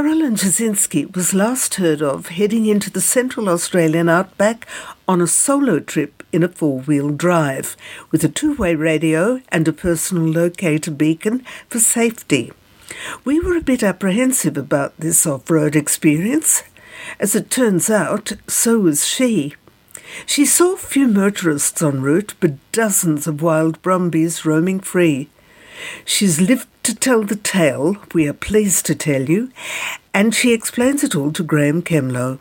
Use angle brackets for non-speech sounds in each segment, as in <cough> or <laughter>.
Carolyne Jasinski was last heard of heading into the central Australian outback on a solo trip in a four wheel drive with a two way radio and a personal locator beacon for safety. We were a bit apprehensive about this off road experience. As it turns out, so was she. She saw few motorists en route, but dozens of wild brumbies roaming free. She's lived to tell the tale, we are pleased to tell you, and she explains it all to Graeme Kemlo.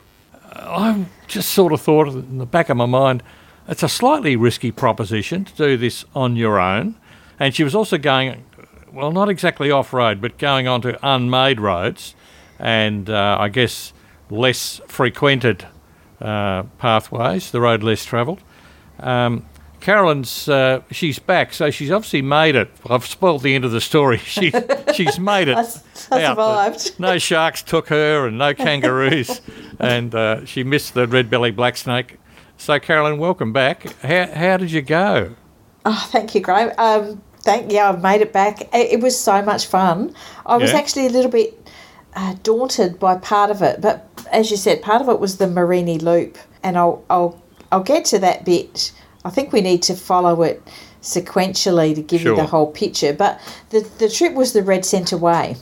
I just sort of thought in the back of my mind, it's a slightly risky proposition to do this on your own. And she was also going, well, not exactly off road, but going onto unmade roads and uh, I guess less frequented uh, pathways, the road less travelled. Um, Carolyne's uh, she's back, so she's obviously made it. I've spoiled the end of the story. <laughs> She she's made it. I, I survived. <laughs> No sharks took her, and no kangaroos, <laughs> and uh, she missed the red belly black snake. So Carolyne, welcome back. How how did you go? Oh, thank you, Graeme. Um, thank yeah, I've made it back. It, it was so much fun. I was Yeah. actually a little bit uh, daunted by part of it, but as you said, part of it was the Mereenie Loop, and I'll I'll I'll get to that bit. I think we need to follow it sequentially to give you the whole picture. But the the trip was the Red Centre Way,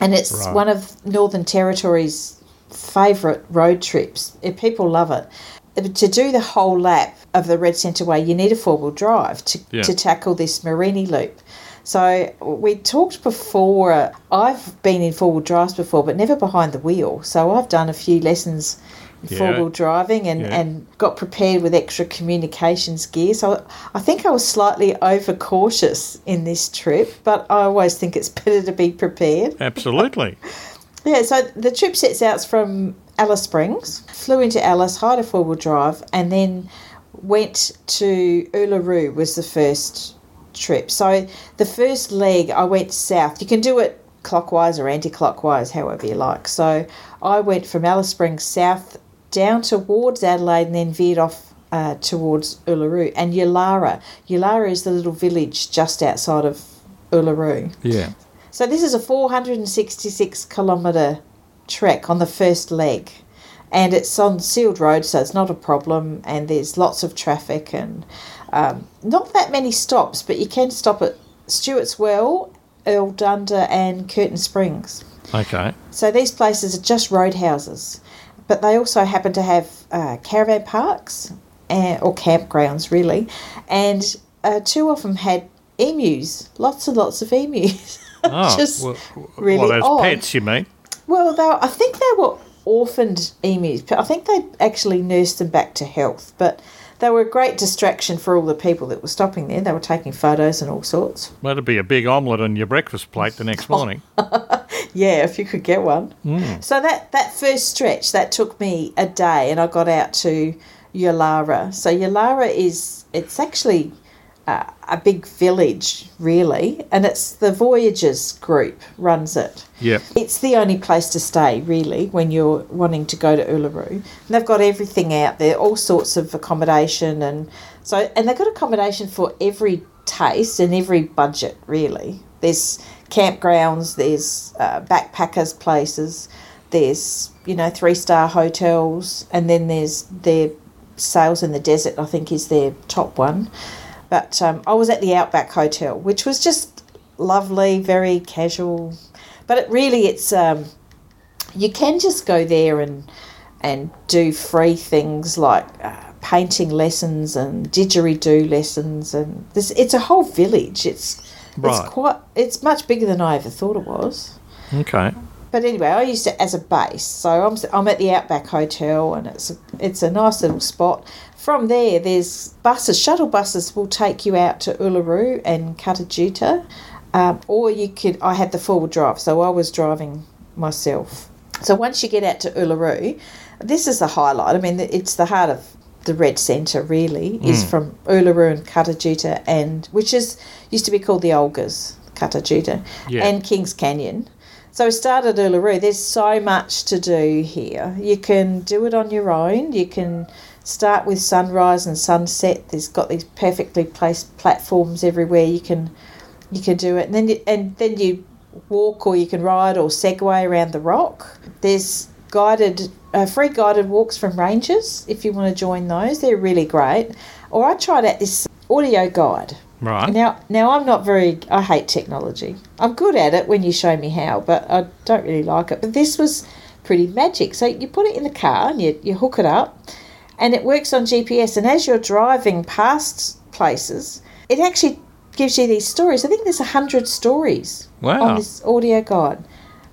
and it's Right. one of Northern Territory's favourite road trips. People love it. Uh, To do the whole lap of the Red Centre Way, you need a four wheel drive to, Yeah. to tackle this Mereenie loop. So we talked before. I've been in four wheel drives before, but never behind the wheel. So I've done a few lessons Yeah. four wheel driving and, Yeah. and got prepared with extra communications gear. So I think I was slightly overcautious in this trip, but I always think it's <laughs> better to be prepared. Absolutely. <laughs> Yeah, so the trip sets out from Alice Springs, flew into Alice, hired a four wheel drive, and then went to Uluru was the first trip. So the first leg I went south. You can do it clockwise or anti clockwise, however you like. So I went from Alice Springs south down towards Adelaide and then veered off uh, towards Uluru and Yulara. Yulara is the little village just outside of Uluru. Yeah. So this is a 466 kilometre trek on the first leg, and it's on sealed road, so it's not a problem. And there's lots of traffic and um, not that many stops, but you can stop at Stuart's Well, Erldunda, and Curtin Springs. Okay. So these places are just roadhouses, but they also happen to have uh, caravan parks uh, or campgrounds, really, and uh, two of them had emus, lots and lots of emus. Oh, <laughs> just well, really well, as odd. pets, you mean? Well, they I think they were orphaned emus. but I think they actually nursed them back to health, but they were a great distraction for all the people that were stopping there. They were taking photos and all sorts. That'd be a big omelette on your breakfast plate the next morning. <laughs> Yeah, if you could get one. Mm. So that that first stretch that took me a day, and I got out to Yulara. So Yulara is it's actually uh, a big village, really, and it's the Voyagers group runs it. Yep. It's the only place to stay, really, when you're wanting to go to Uluru. And they've got everything out there, all sorts of accommodation, and so and they've got accommodation for every taste and every budget, really. There's campgrounds, there's uh, backpackers places, there's you know three star hotels, and then there's their Sails in the Desert. I think is their top one. But um, I was at the Outback Hotel, which was just lovely, very casual. But it really, it's um, you can just go there and and do free things like uh, painting lessons and didgeridoo lessons, and this it's a whole village. It's Right. it's quite it's much bigger than I ever thought it was. Okay. But anyway, I used it as a base. So I'm, I'm at the Outback Hotel, and it's a, it's a nice little spot. From there, there's buses, shuttle buses will take you out to Uluru and Kata Tjuta, um, or you could. I had the four wheel drive, so I was driving myself. So once you get out to Uluru, this is the highlight. I mean, it's the heart of the red centre. Really, is hmm. from Uluru and Kata Tjuta, and which is used to be called the Olgas, Kata Tjuta, Yeah. and Kings Canyon. So we started at Uluru. There's so much to do here. You can do it on your own. You can start with sunrise and sunset. There's got these perfectly placed platforms everywhere. You can you can do it, and then you, and then you walk or you can ride or segway around the rock. There's guided, uh, free guided walks from rangers if you want to join those. They're really great. Or I tried out this audio guide. Right. Now, now I'm not very. I hate technology. I'm good at it when you show me how, but I don't really like it. But this was pretty magic. So you put it in the car and you, you hook it up, and it works on GPS. And as you're driving past places, it actually gives you these stories. I think there's a hundred stories Wow. on this audio guide,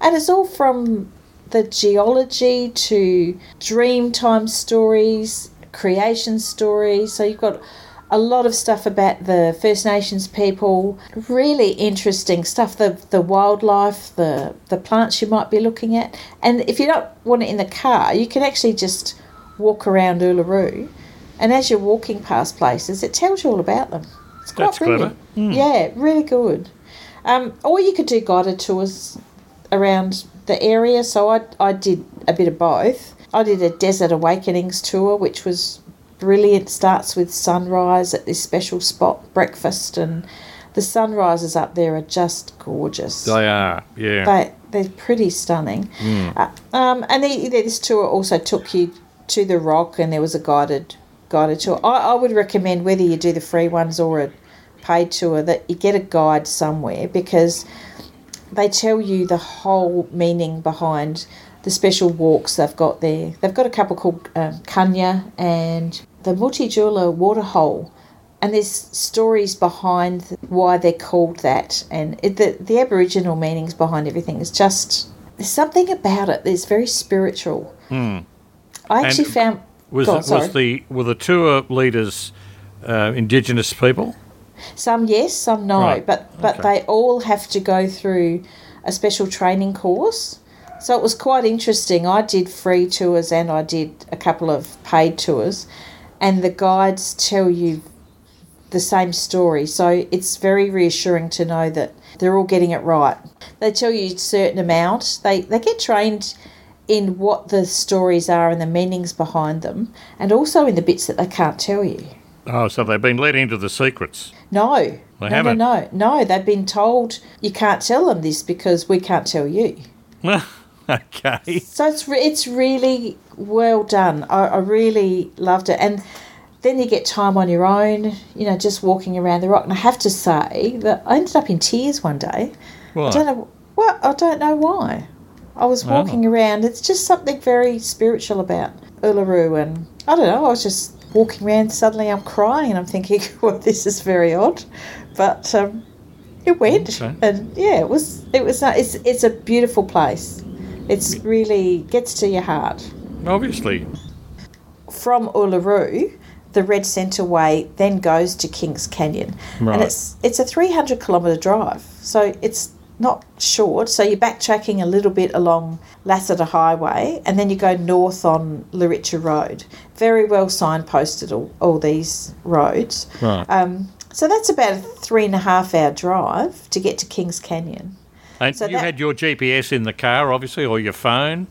and it's all from the geology to dreamtime stories, creation stories. So you've got a lot of stuff about the First Nations people. Really interesting stuff. The the wildlife, the the plants you might be looking at, and if you don't want it in the car, you can actually just walk around Uluru, and as you're walking past places, it tells you all about them. It's quite That's clever. brilliant. Yeah, really good. Um, or you could do guided tours around the area. So I, I did a bit of both. I did a Desert Awakenings tour, which was brilliant. Starts with sunrise at this special spot, breakfast, and the sunrises up there are just gorgeous. They are, yeah. They, they're pretty stunning. Uh, um, and the, this tour also took you to the rock, and there was a guided guided tour. I, I would recommend whether you do the free ones or a paid tour that you get a guide somewhere because they tell you the whole meaning behind the special walks they've got there. They've got a couple called um, Kuniya and the Mutitjulu Waterhole. And there's stories behind why they're called that, and it, the the Aboriginal meanings behind everything is just there's something about it that's very spiritual. I actually And found Was, Go on, it, was the were the tour leaders uh, Indigenous people? Some yes, some no, Right, but but okay. they all have to go through a special training course. So it was quite interesting. I did free tours and I did a couple of paid tours, and the guides tell you the same story. So it's very reassuring to know that they're all getting it right. They tell you a certain amount. They they get trained in what the stories are and the meanings behind them, and also in the bits that they can't tell you. Oh, so they've been let into the secrets. No. They no, haven't? no, no, no. They've been told you can't tell them this because we can't tell you. <laughs> okay. So it's re- it's really well done. I, I really loved it, and then you get time on your own. You know, just walking around the rock. And I have to say that I ended up in tears one day. Why? I don't know what. I don't know why. I was oh. walking around. It's just something very spiritual about Uluru, and I don't know. I was just walking around. Suddenly, I'm crying, and I'm thinking, <laughs> "Well, this is very odd," but um, it went, Okay. and yeah, it was. It was. It's it's a beautiful place. It's really gets to your heart. Obviously. From Uluru, the Red Centre Way then goes to Kings Canyon, Right. and it's it's a 300 kilometre drive, so it's not short. So you're backtracking a little bit along Lasseter Highway, and then you go north on Luritja Road. Very well signposted all, all these roads. Right. Um, so that's about a three and a half hour drive to get to Kings Canyon. and so you that- had your GPS in the car, obviously, or your phone.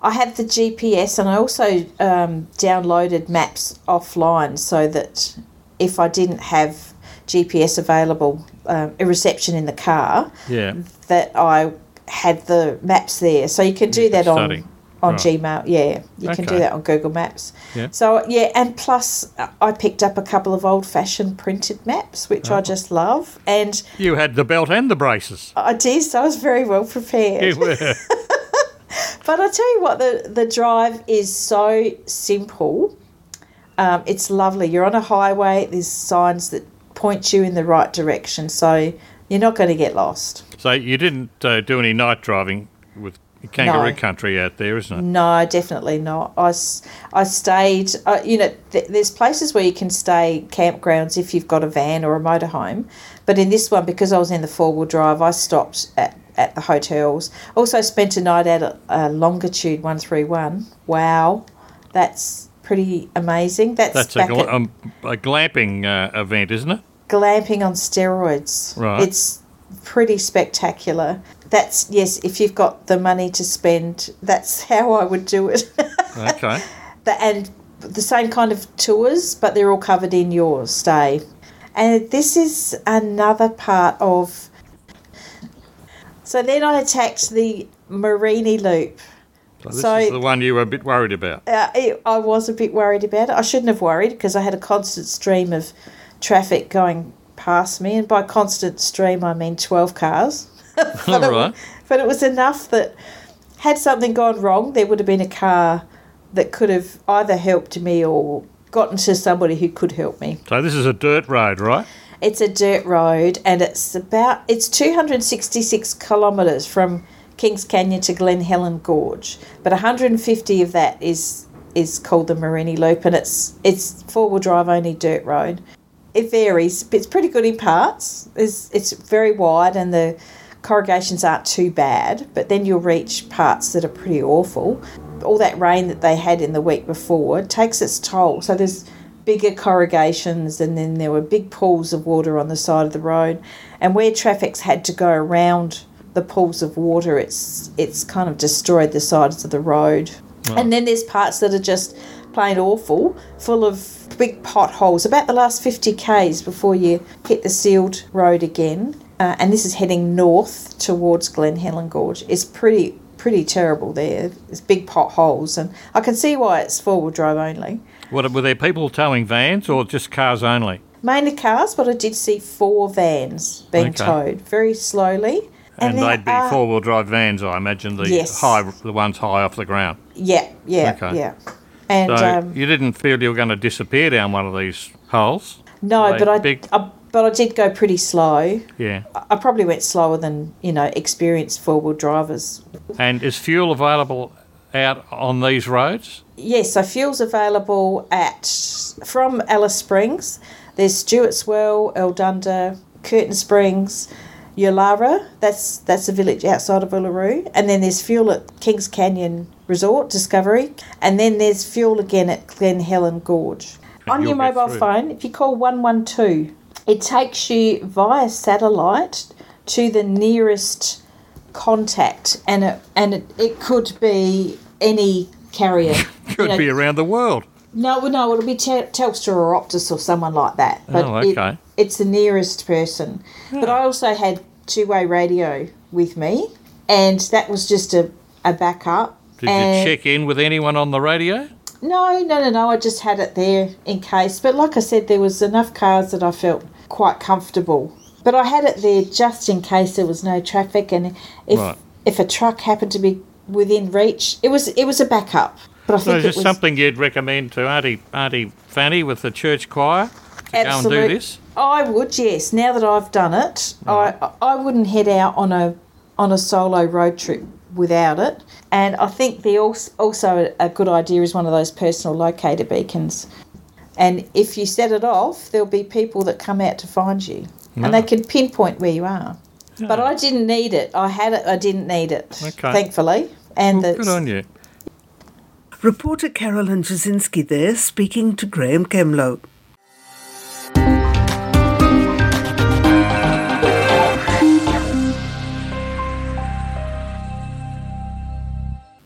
I had the GPS and I also um, downloaded maps offline so that if I didn't have GPS available, um, a reception in the car, Yeah. that I had the maps there. So you can do that on on Right. Gmail. Yeah, you can do that on Google Maps. Yeah. So yeah, and plus uh, I picked up a couple of old fashioned printed maps, which Oh. I just love, and You had the belt and the braces. I did. So I was very well prepared. You were. <laughs> But I tell you what, the the drive is so simple. Um, it's lovely. You're on a highway. There's signs that point you in the right direction, so you're not going to get lost. so you didn't uh, do any night driving with kangaroo No. country out there, isn't it? No, definitely not. I, I stayed. Uh, you know, th- there's places where you can stay campgrounds if you've got a van or a motorhome, but in this one, because I was in the four wheel drive, I stopped at at the hotels. Also spent a night at a, a longitude one three one. Wow, that's pretty amazing. That's, That's a, gla- at um, a glamping uh, event, isn't it? Glamping on steroids. Right. It's pretty spectacular. That's yes, if you've got the money to spend, that's <laughs> how I would do it. Okay. <laughs> the, and the same kind of tours, but they're all covered in your stay. And this is another part of. So then I attacked the Mereenie Loop. So this So- is the one you were a bit worried about. Uh, it, I was a bit worried about it. I shouldn't have worried because I had a constant stream of traffic going past me, and by constant stream I mean twelve cars. <laughs> but, All it, but it was enough that had something gone wrong, there would have been a car that could have either helped me or gotten to somebody who could help me. So this is a dirt road, right? It's a dirt road, and it's about it's two hundred sixty six kilometres from Kings Canyon to Glen Helen Gorge, but one hundred and fifty of that is is called the Mereenie Loop, and it's it's four wheel drive only dirt road. It varies, but it's pretty good in parts. It's it's very wide, and the corrugations aren't too bad, but then you'll reach parts that are pretty awful. All that rain that they had in the week before takes its toll. So there's bigger corrugations, and then there were big pools of water on the side of the road. And where traffic's had to go around the pools of water, it's it's kind of destroyed the sides of the road. And then there's parts that are just plain awful, full of big potholes. About the last 50 k's before you hit the sealed road again, uh, and this is heading north towards Glen Helen Gorge. It's pretty pretty terrible there. There's big potholes, and I can see why it's four wheel drive only. What, were there people towing vans or just cars only? Mainly cars, but I did see four vans being Okay. towed very slowly. And, then, they'd be uh, four wheel drive vans, I imagine, the Yes. high, the ones high off the ground. Yeah, yeah, Okay. yeah. And So um, you didn't feel you were going to disappear down one of these holes? no, but I, big- I but I did go pretty slow. Yeah. I probably went slower than you know experienced four wheel drivers. And is fuel available out on these roads? Yes, so fuel's available at from Alice Springs. There's Stuart's Well, Erldunda, Curtin Springs, Yulara. That's that's a village outside of Uluru, and then there's fuel at Kings Canyon Resort Discovery, and then there's fuel again at Glen Helen Gorge. On your mobile phone, if you call one one two, it takes you via satellite to the nearest contact, and it and it, it could be any carrier. <laughs> you Could know, be around the world. no, no, it'll be Tel- Telstra or Optus or someone like that. But Oh, it- okay. it's the nearest person. But I also had two-way radio with me, and that was just a, a backup. Did and you check in with anyone on the radio? No, no, no, no. I just had it there in case. But like I said, there was enough cars that I felt quite comfortable. But I had it there just in case there was no traffic, and if Right. if a truck happened to be within reach, it was it was a backup. But I So think is it this was something you'd recommend to Auntie, Auntie Fanny with the church choir to go and do this? I would, yes. Now that I've done it, I I wouldn't head out on a on a solo road trip without it. And I think the also also a good idea is one of those personal locator beacons. And if you set it off, there'll be people that come out to find you, and ah. they can pinpoint where you are. But I didn't need it. I had it. I didn't need it. Okay. Thankfully, and Well, good on you. Reporter Carolyne Jasinski there speaking to Graeme Kemlo.